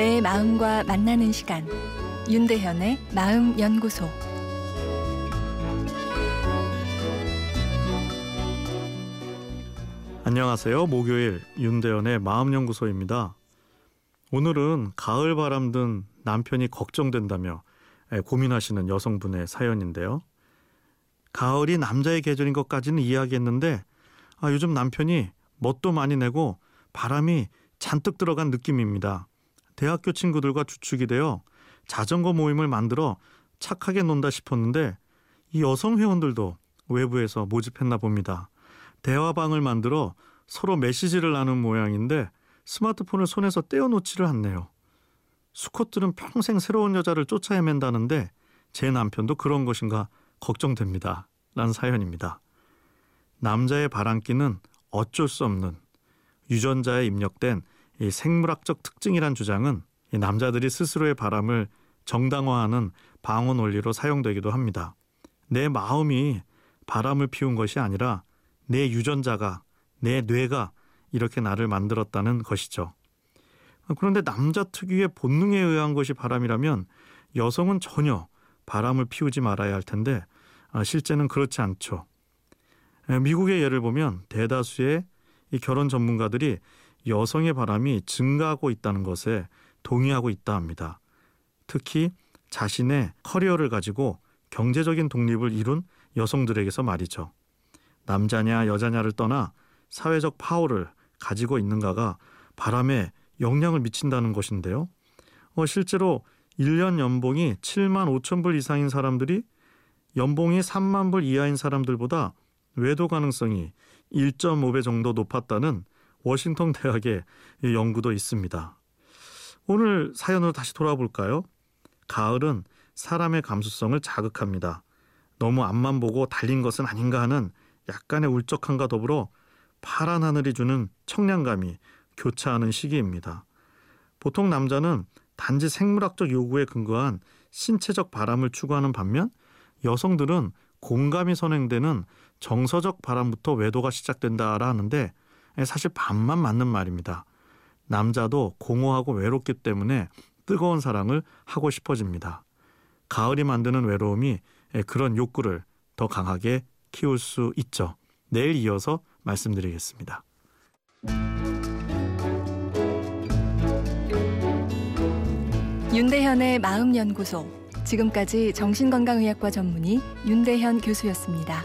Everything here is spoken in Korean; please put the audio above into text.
내 마음과 만나는 시간 윤대현의 마음 연구소 안녕하세요. 목요일 윤대현의 마음 연구소입니다. 오늘은 가을 바람 든 남편이 걱정된다며 고민하시는 여성분의 사연인데요. 가을이 남자의 계절인 것까지는 이야기했는데 아, 요즘 남편이 멋도 많이 내고 바람이 잔뜩 들어간 느낌입니다. 대학교 친구들과 주축이 되어 자전거 모임을 만들어 착하게 논다 싶었는데 이 여성 회원들도 외부에서 모집했나 봅니다. 대화방을 만들어 서로 메시지를 나눈 모양인데 스마트폰을 손에서 떼어놓지를 않네요. 수컷들은 평생 새로운 여자를 쫓아 헤맨다는데 제 남편도 그런 것인가 걱정됩니다. 라는 사연입니다. 남자의 바람기는 어쩔 수 없는 유전자에 입력된 이 생물학적 특징이란 주장은 이 남자들이 스스로의 바람을 정당화하는 방어 논리로 사용되기도 합니다. 내 마음이 바람을 피운 것이 아니라 내 유전자가 내 뇌가 이렇게 나를 만들었다는 것이죠. 그런데 남자 특유의 본능에 의한 것이 바람이라면 여성은 전혀 바람을 피우지 말아야 할 텐데 아, 실제는 그렇지 않죠. 미국의 예를 보면 대다수의 이 결혼 전문가들이 여성의 바람이 증가하고 있다는 것에 동의하고 있다 합니다. 특히 자신의 커리어를 가지고 경제적인 독립을 이룬 여성들에게서 말이죠. 남자냐 여자냐를 떠나 사회적 파워를 가지고 있는가가 바람에 영향을 미친다는 것인데요. 어, 실제로 1년 연봉이 7만 5천 불 이상인 사람들이 연봉이 3만 불 이하인 사람들보다 외도 가능성이 1.5배 정도 높았다는 워싱턴 대학의 연구도 있습니다. 오늘 사연으로 다시 돌아 볼까요? 가을은 사람의 감수성을 자극합니다. 너무 앞만 보고 달린 것은 아닌가 하는 약간의 울적함과 더불어 파란 하늘이 주는 청량감이 교차하는 시기입니다. 보통 남자는 단지 생물학적 요구에 근거한 신체적 바람을 추구하는 반면 여성들은 공감이 선행되는 정서적 바람부터 외도가 시작된다라 하는데 사실 반만 맞는 말입니다. 남자도 공허하고 외롭기 때문에 뜨거운 사랑을 하고 싶어집니다. 가을이 만드는 외로움이 그런 욕구를 더 강하게 키울 수 있죠. 내일 이어서 말씀드리겠습니다. 윤대현의 마음연구소 지금까지 정신건강의학과 전문의 윤대현 교수였습니다.